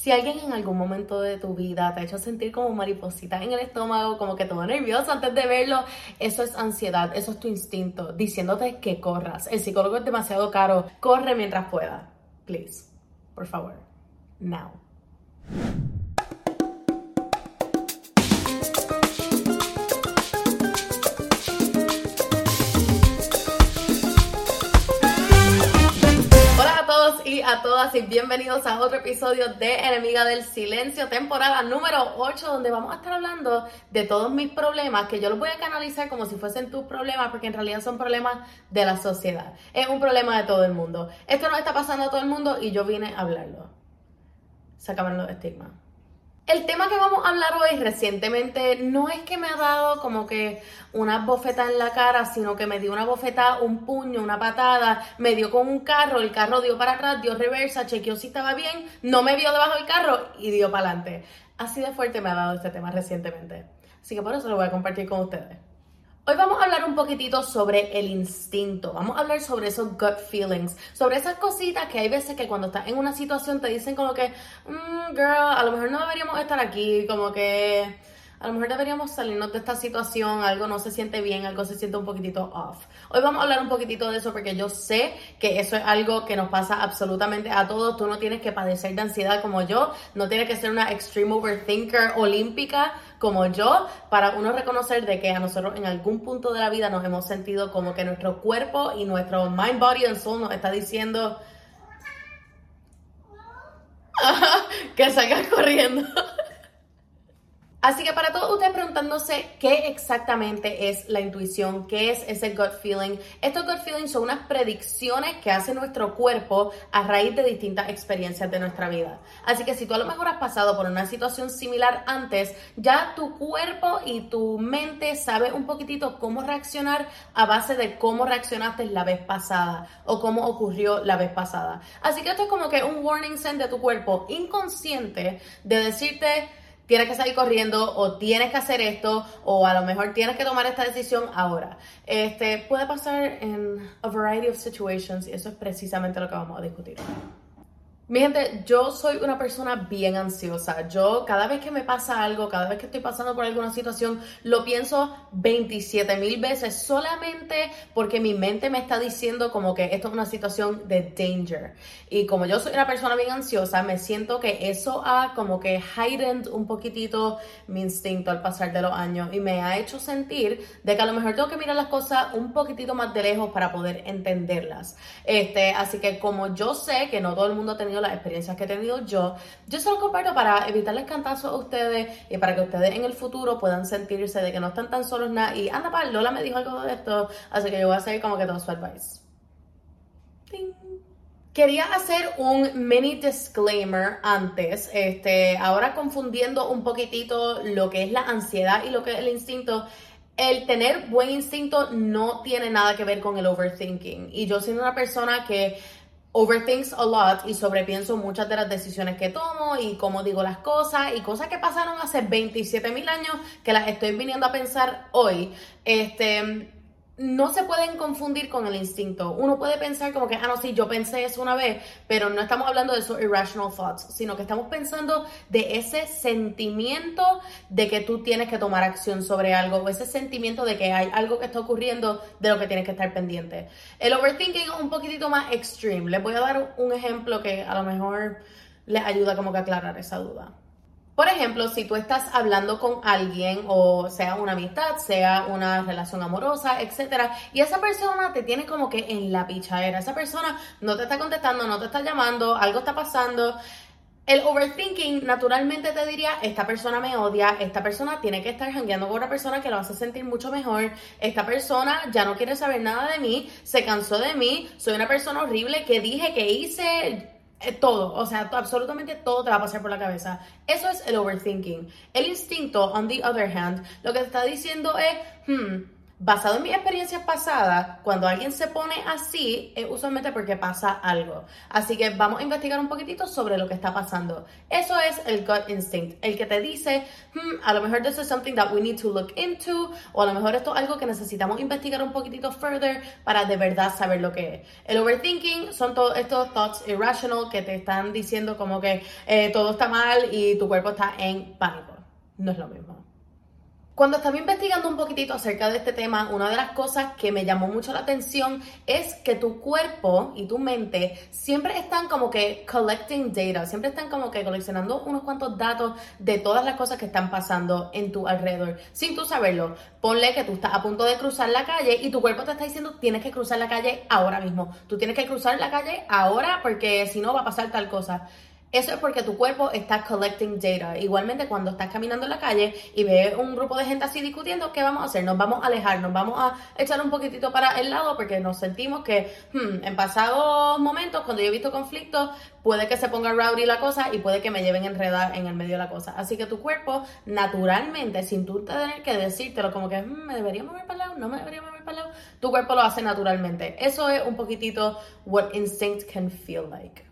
Si alguien en algún momento de tu vida te ha hecho sentir como mariposita en el estómago, como que todo nervioso antes de verlo, eso es ansiedad, eso es tu instinto, diciéndote que corras. El psicólogo es demasiado caro. Corre mientras pueda. Please. Por favor. Now. A todas y bienvenidos a otro episodio de Enemiga del Silencio, temporada número 8, donde vamos a estar hablando de todos mis problemas, que yo los voy a canalizar como si fuesen tus problemas, porque en realidad son problemas de la sociedad. Es un problema de todo el mundo. Esto no está pasando a todo el mundo y yo vine a hablarlo. Acaban los estigmas. El tema que vamos a hablar hoy recientemente no es que me ha dado como que una bofeta en la cara, sino que me dio una bofeta, un puño, una patada, me dio con un carro, el carro dio para atrás, dio reversa, chequeó si estaba bien, no me vio debajo del carro y dio para adelante. Así de fuerte me ha dado este tema recientemente. Así que por eso lo voy a compartir con ustedes. Hoy vamos a hablar un poquitito sobre el instinto, vamos a hablar sobre esos gut feelings, sobre esas cositas que hay veces que cuando estás en una situación te dicen como que, mm, girl, a lo mejor no deberíamos estar aquí, como que a lo mejor deberíamos salirnos de esta situación, algo no se siente bien, algo se siente un poquitito off. Hoy vamos a hablar un poquitito de eso porque yo sé que eso es algo que nos pasa absolutamente a todos. Tú no tienes que padecer de ansiedad como yo, no tienes que ser una extreme overthinker olímpica como yo para uno reconocer de que a nosotros en algún punto de la vida nos hemos sentido como que nuestro cuerpo y nuestro mind, body and soul nos está diciendo que salgas corriendo. Así que para todos ustedes preguntándose qué exactamente es la intuición, qué es ese gut feeling, estos gut feelings son unas predicciones que hace nuestro cuerpo a raíz de distintas experiencias de nuestra vida. Así que si tú a lo mejor has pasado por una situación similar antes, ya tu cuerpo y tu mente sabe un poquitito cómo reaccionar a base de cómo reaccionaste la vez pasada o cómo ocurrió la vez pasada. Así que esto es como que un warning sign de tu cuerpo inconsciente de decirte tienes que salir corriendo o tienes que hacer esto o a lo mejor tienes que tomar esta decisión ahora. Este puede pasar en a variety of situations y eso es precisamente lo que vamos a discutir. Mi gente, yo soy una persona bien ansiosa. Yo cada vez que me pasa algo, cada vez que estoy pasando por alguna situación, lo pienso 27 mil veces solamente porque mi mente me está diciendo como que esto es una situación de danger. Y como yo soy una persona bien ansiosa, me siento que eso ha como que heightened un poquitito mi instinto al pasar de los años y me ha hecho sentir de que a lo mejor tengo que mirar las cosas un poquitito más de lejos para poder entenderlas. Este, así que como yo sé que no todo el mundo ha tenido las experiencias que he tenido yo, yo se lo comparto para evitarles cantazos a ustedes y para que ustedes en el futuro puedan sentirse de que no están tan solos nada. Y anda, para, Lola me dijo algo de esto, así que yo voy a seguir como que todo su advice. Quería hacer un mini disclaimer antes, este, ahora confundiendo un poquitito lo que es la ansiedad y lo que es el instinto el tener buen instinto no tiene nada que ver con el overthinking. Y yo siendo una persona que overthinks a lot y sobrepienso muchas de las decisiones que tomo y cómo digo las cosas y cosas que pasaron hace 27 mil años que las estoy viniendo a pensar hoy. Este no se pueden confundir con el instinto. Uno puede pensar como que, ah, no, sí, yo pensé eso una vez, pero no estamos hablando de esos irrational thoughts, sino que estamos pensando de ese sentimiento de que tú tienes que tomar acción sobre algo, o ese sentimiento de que hay algo que está ocurriendo de lo que tienes que estar pendiente. El overthinking es un poquitito más extreme. Les voy a dar un ejemplo que a lo mejor les ayuda como que a aclarar esa duda. Por ejemplo, si tú estás hablando con alguien, o sea una amistad, sea una relación amorosa, etcétera, y esa persona te tiene como que en la pichadera, esa persona no te está contestando, no te está llamando, algo está pasando. El overthinking naturalmente te diría, esta persona me odia, esta persona tiene que estar jangueando con una persona que lo hace sentir mucho mejor, esta persona ya no quiere saber nada de mí, se cansó de mí, soy una persona horrible que dije que hice, eh, todo, o sea, absolutamente todo te va a pasar por la cabeza. Eso es el overthinking. El instinto, on the other hand, lo que está diciendo es, hmm, basado en mis experiencias pasadas, cuando alguien se pone así, es usualmente porque pasa algo. Así que vamos a investigar un poquitito sobre lo que está pasando. Eso es el gut instinct, el que te dice, hmm, a lo mejor this is something that we need to look into, o a lo mejor esto es algo que necesitamos investigar un poquitito further para de verdad saber lo que es. El overthinking son todos estos thoughts irrational que te están diciendo como que eh, todo está mal y tu cuerpo está en pánico. No es lo mismo. Cuando estaba investigando un poquitito acerca de este tema, una de las cosas que me llamó mucho la atención es que tu cuerpo y tu mente siempre están como que collecting data, siempre están como que coleccionando unos cuantos datos de todas las cosas que están pasando en tu alrededor, sin tú saberlo. Ponle que tú estás a punto de cruzar la calle y tu cuerpo te está diciendo tienes que cruzar la calle ahora mismo. Tú tienes que cruzar la calle ahora porque si no va a pasar tal cosa. Eso es porque tu cuerpo está collecting data. Igualmente, cuando estás caminando en la calle y ves un grupo de gente así discutiendo, ¿qué vamos a hacer? Nos vamos a alejar, nos vamos a echar un poquitito para el lado porque nos sentimos que hmm, en pasados momentos, cuando yo he visto conflictos, puede que se ponga rowdy la cosa y puede que me lleven enredar en el medio de la cosa. Así que tu cuerpo, naturalmente, sin tú tener que decírtelo, como que hmm, me debería mover para el lado, no me debería mover para el lado, tu cuerpo lo hace naturalmente. Eso es un poquitito what instinct can feel like.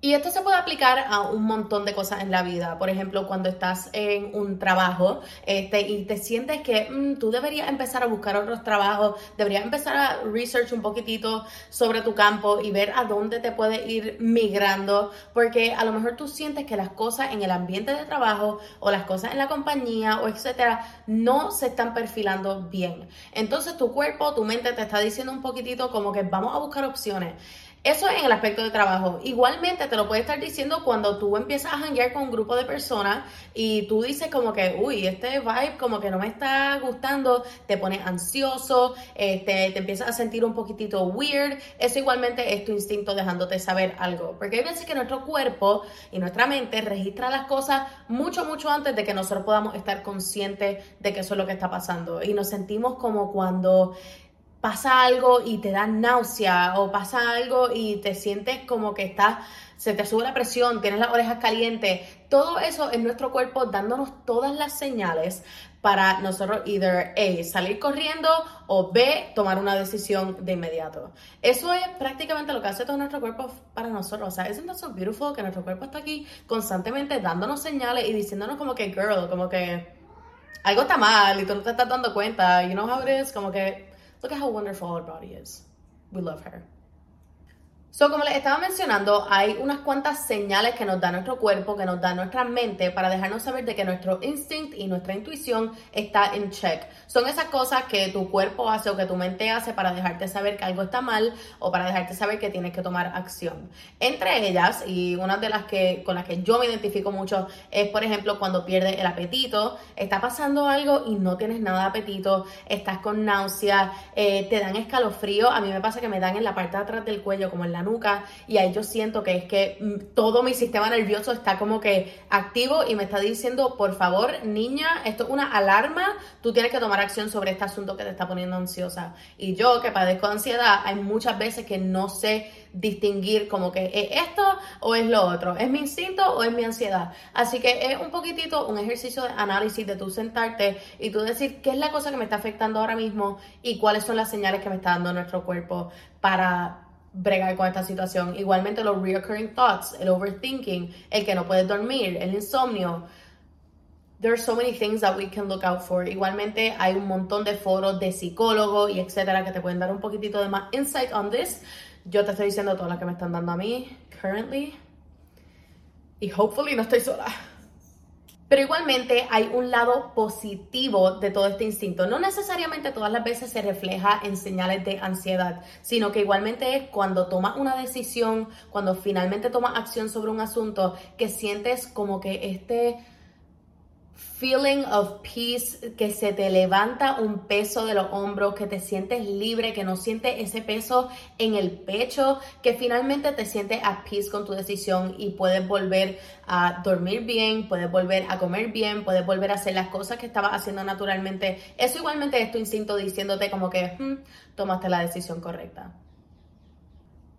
Y esto se puede aplicar a un montón de cosas en la vida. Por ejemplo, cuando estás en un trabajo este, y te sientes que mm, tú deberías empezar a buscar otros trabajos, deberías empezar a research un poquitito sobre tu campo y ver a dónde te puedes ir migrando, porque a lo mejor tú sientes que las cosas en el ambiente de trabajo o las cosas en la compañía o etcétera no se están perfilando bien. Entonces tu cuerpo, tu mente te está diciendo un poquitito como que vamos a buscar opciones. Eso en el aspecto de trabajo. Igualmente te lo puede estar diciendo cuando tú empiezas a hanguear con un grupo de personas y tú dices como que, uy, este vibe como que no me está gustando, te pones ansioso, este, te empiezas a sentir un poquitito weird. Eso igualmente es tu instinto dejándote saber algo. Porque hay veces que nuestro cuerpo y nuestra mente registra las cosas mucho, mucho antes de que nosotros podamos estar conscientes de que eso es lo que está pasando. Y nos sentimos como cuando pasa algo y te da náusea o pasa algo y te sientes como que estás, se te sube la presión, tienes las orejas calientes, todo eso es nuestro cuerpo dándonos todas las señales para nosotros either A, salir corriendo o B, tomar una decisión de inmediato. Eso es prácticamente lo que hace todo nuestro cuerpo para nosotros. O sea, es so beautiful que nuestro cuerpo está aquí constantemente dándonos señales y diciéndonos como que girl, como que algo está mal y tú no te estás dando cuenta. You know how it is? Como que Look at how wonderful our body is. We love her. So, como les estaba mencionando, hay unas cuantas señales que nos da nuestro cuerpo, que nos da nuestra mente para dejarnos saber de que nuestro instinct y nuestra intuición está en check. Son esas cosas que tu cuerpo hace o que tu mente hace para dejarte saber que algo está mal o para dejarte saber que tienes que tomar acción. Entre ellas, y una de las que con las que yo me identifico mucho es, por ejemplo, cuando pierdes el apetito, está pasando algo y no tienes nada de apetito, estás con náusea, eh, te dan escalofrío. A mí me pasa que me dan en la parte de atrás del cuello, como en la nuca y ahí yo siento que es que mm, todo mi sistema nervioso está como que activo y me está diciendo, por favor, niña, esto es una alarma, tú tienes que tomar acción sobre este asunto que te está poniendo ansiosa. Y yo que padezco ansiedad, hay muchas veces que no sé distinguir como que es esto o es lo otro, es mi instinto o es mi ansiedad. Así que es un poquitito un ejercicio de análisis de tú sentarte y tú decir qué es la cosa que me está afectando ahora mismo y cuáles son las señales que me está dando nuestro cuerpo para bregar con esta situación. Igualmente los reoccurring thoughts, el overthinking, el que no puedes dormir, el insomnio. There are so many things that we can look out for. Igualmente hay un montón de foros de psicólogos y etcétera que te pueden dar un poquitito de más insight on this. Yo te estoy diciendo todas las que me están dando a mí currently. Y hopefully no estoy sola. Pero igualmente hay un lado positivo de todo este instinto. No necesariamente todas las veces se refleja en señales de ansiedad, sino que igualmente es cuando tomas una decisión, cuando finalmente tomas acción sobre un asunto, que sientes como que este feeling of peace, que se te levanta un peso de los hombros, que te sientes libre, que no sientes ese peso en el pecho, que finalmente te sientes at peace con tu decisión y puedes volver a dormir bien, puedes volver a comer bien, puedes volver a hacer las cosas que estabas haciendo naturalmente. Eso igualmente es tu instinto diciéndote como que hmm, tomaste la decisión correcta.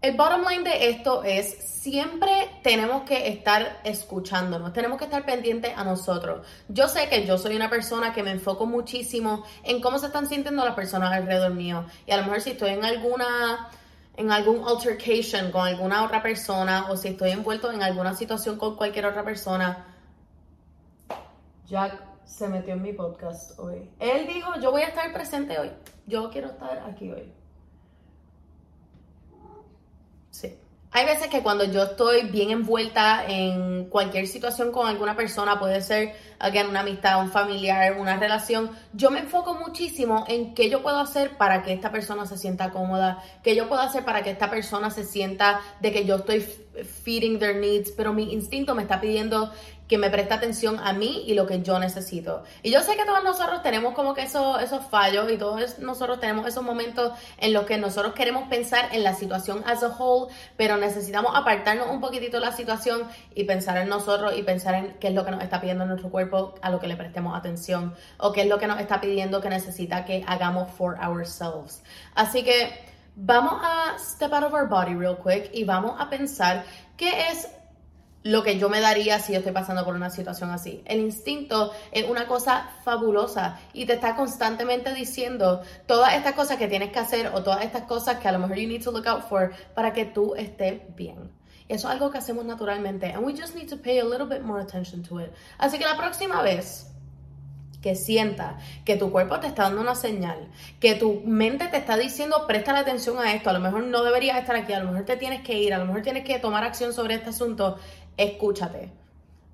El bottom line de esto es, siempre tenemos que estar escuchándonos, tenemos que estar pendientes a nosotros. Yo sé que yo soy una persona que me enfoco muchísimo en cómo se están sintiendo las personas alrededor mío. Y a lo mejor si estoy en alguna en algún altercation con alguna otra persona o si estoy envuelto en alguna situación con cualquier otra persona. Jack se metió en mi podcast hoy. Él dijo, yo voy a estar presente hoy. Yo quiero estar aquí hoy. Hay veces que cuando yo estoy bien envuelta en cualquier situación con alguna persona, puede ser again, una amistad, un familiar, una relación, yo me enfoco muchísimo en qué yo puedo hacer para que esta persona se sienta cómoda, qué yo puedo hacer para que esta persona se sienta de que yo estoy feeding their needs, pero mi instinto me está pidiendo que me preste atención a mí y lo que yo necesito. Y yo sé que todos nosotros tenemos como que esos, esos fallos y todos nosotros tenemos esos momentos en los que nosotros queremos pensar en la situación as a whole, pero necesitamos apartarnos un poquitito de la situación y pensar en nosotros y pensar en qué es lo que nos está pidiendo nuestro cuerpo a lo que le prestemos atención o qué es lo que nos está pidiendo que necesita que hagamos for ourselves. Así que vamos a step out of our body real quick y vamos a pensar qué es lo que yo me daría si yo estoy pasando por una situación así. El instinto es una cosa fabulosa y te está constantemente diciendo todas estas cosas que tienes que hacer o todas estas cosas que a lo mejor you need to look out for para que tú estés bien. Eso es algo que hacemos naturalmente and we just need to pay a little bit more attention to it. Así que la próxima vez que sienta que tu cuerpo te está dando una señal, que tu mente te está diciendo presta la atención a esto, a lo mejor no deberías estar aquí, a lo mejor te tienes que ir, a lo mejor tienes que tomar acción sobre este asunto, escúchate.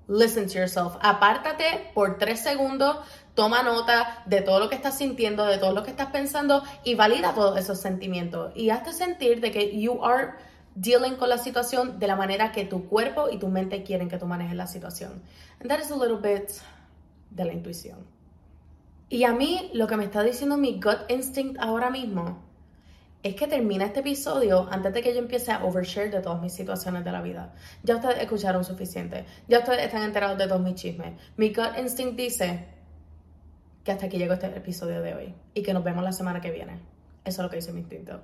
Listen to yourself. Apártate por tres segundos, toma nota de todo lo que estás sintiendo, de todo lo que estás pensando y valida todos esos sentimientos. Y hazte sentir de que you are dealing con la situación de la manera que tu cuerpo y tu mente quieren que tú manejes la situación. And that is a little bit de la intuición. Y a mí lo que me está diciendo mi gut instinct ahora mismo es que termina este episodio antes de que yo empiece a overshare de todas mis situaciones de la vida. Ya ustedes escucharon suficiente. Ya ustedes están enterados de todos mis chismes. Mi gut instinct dice que hasta aquí llegó este episodio de hoy y que nos vemos la semana que viene. Eso es lo que dice mi instinto.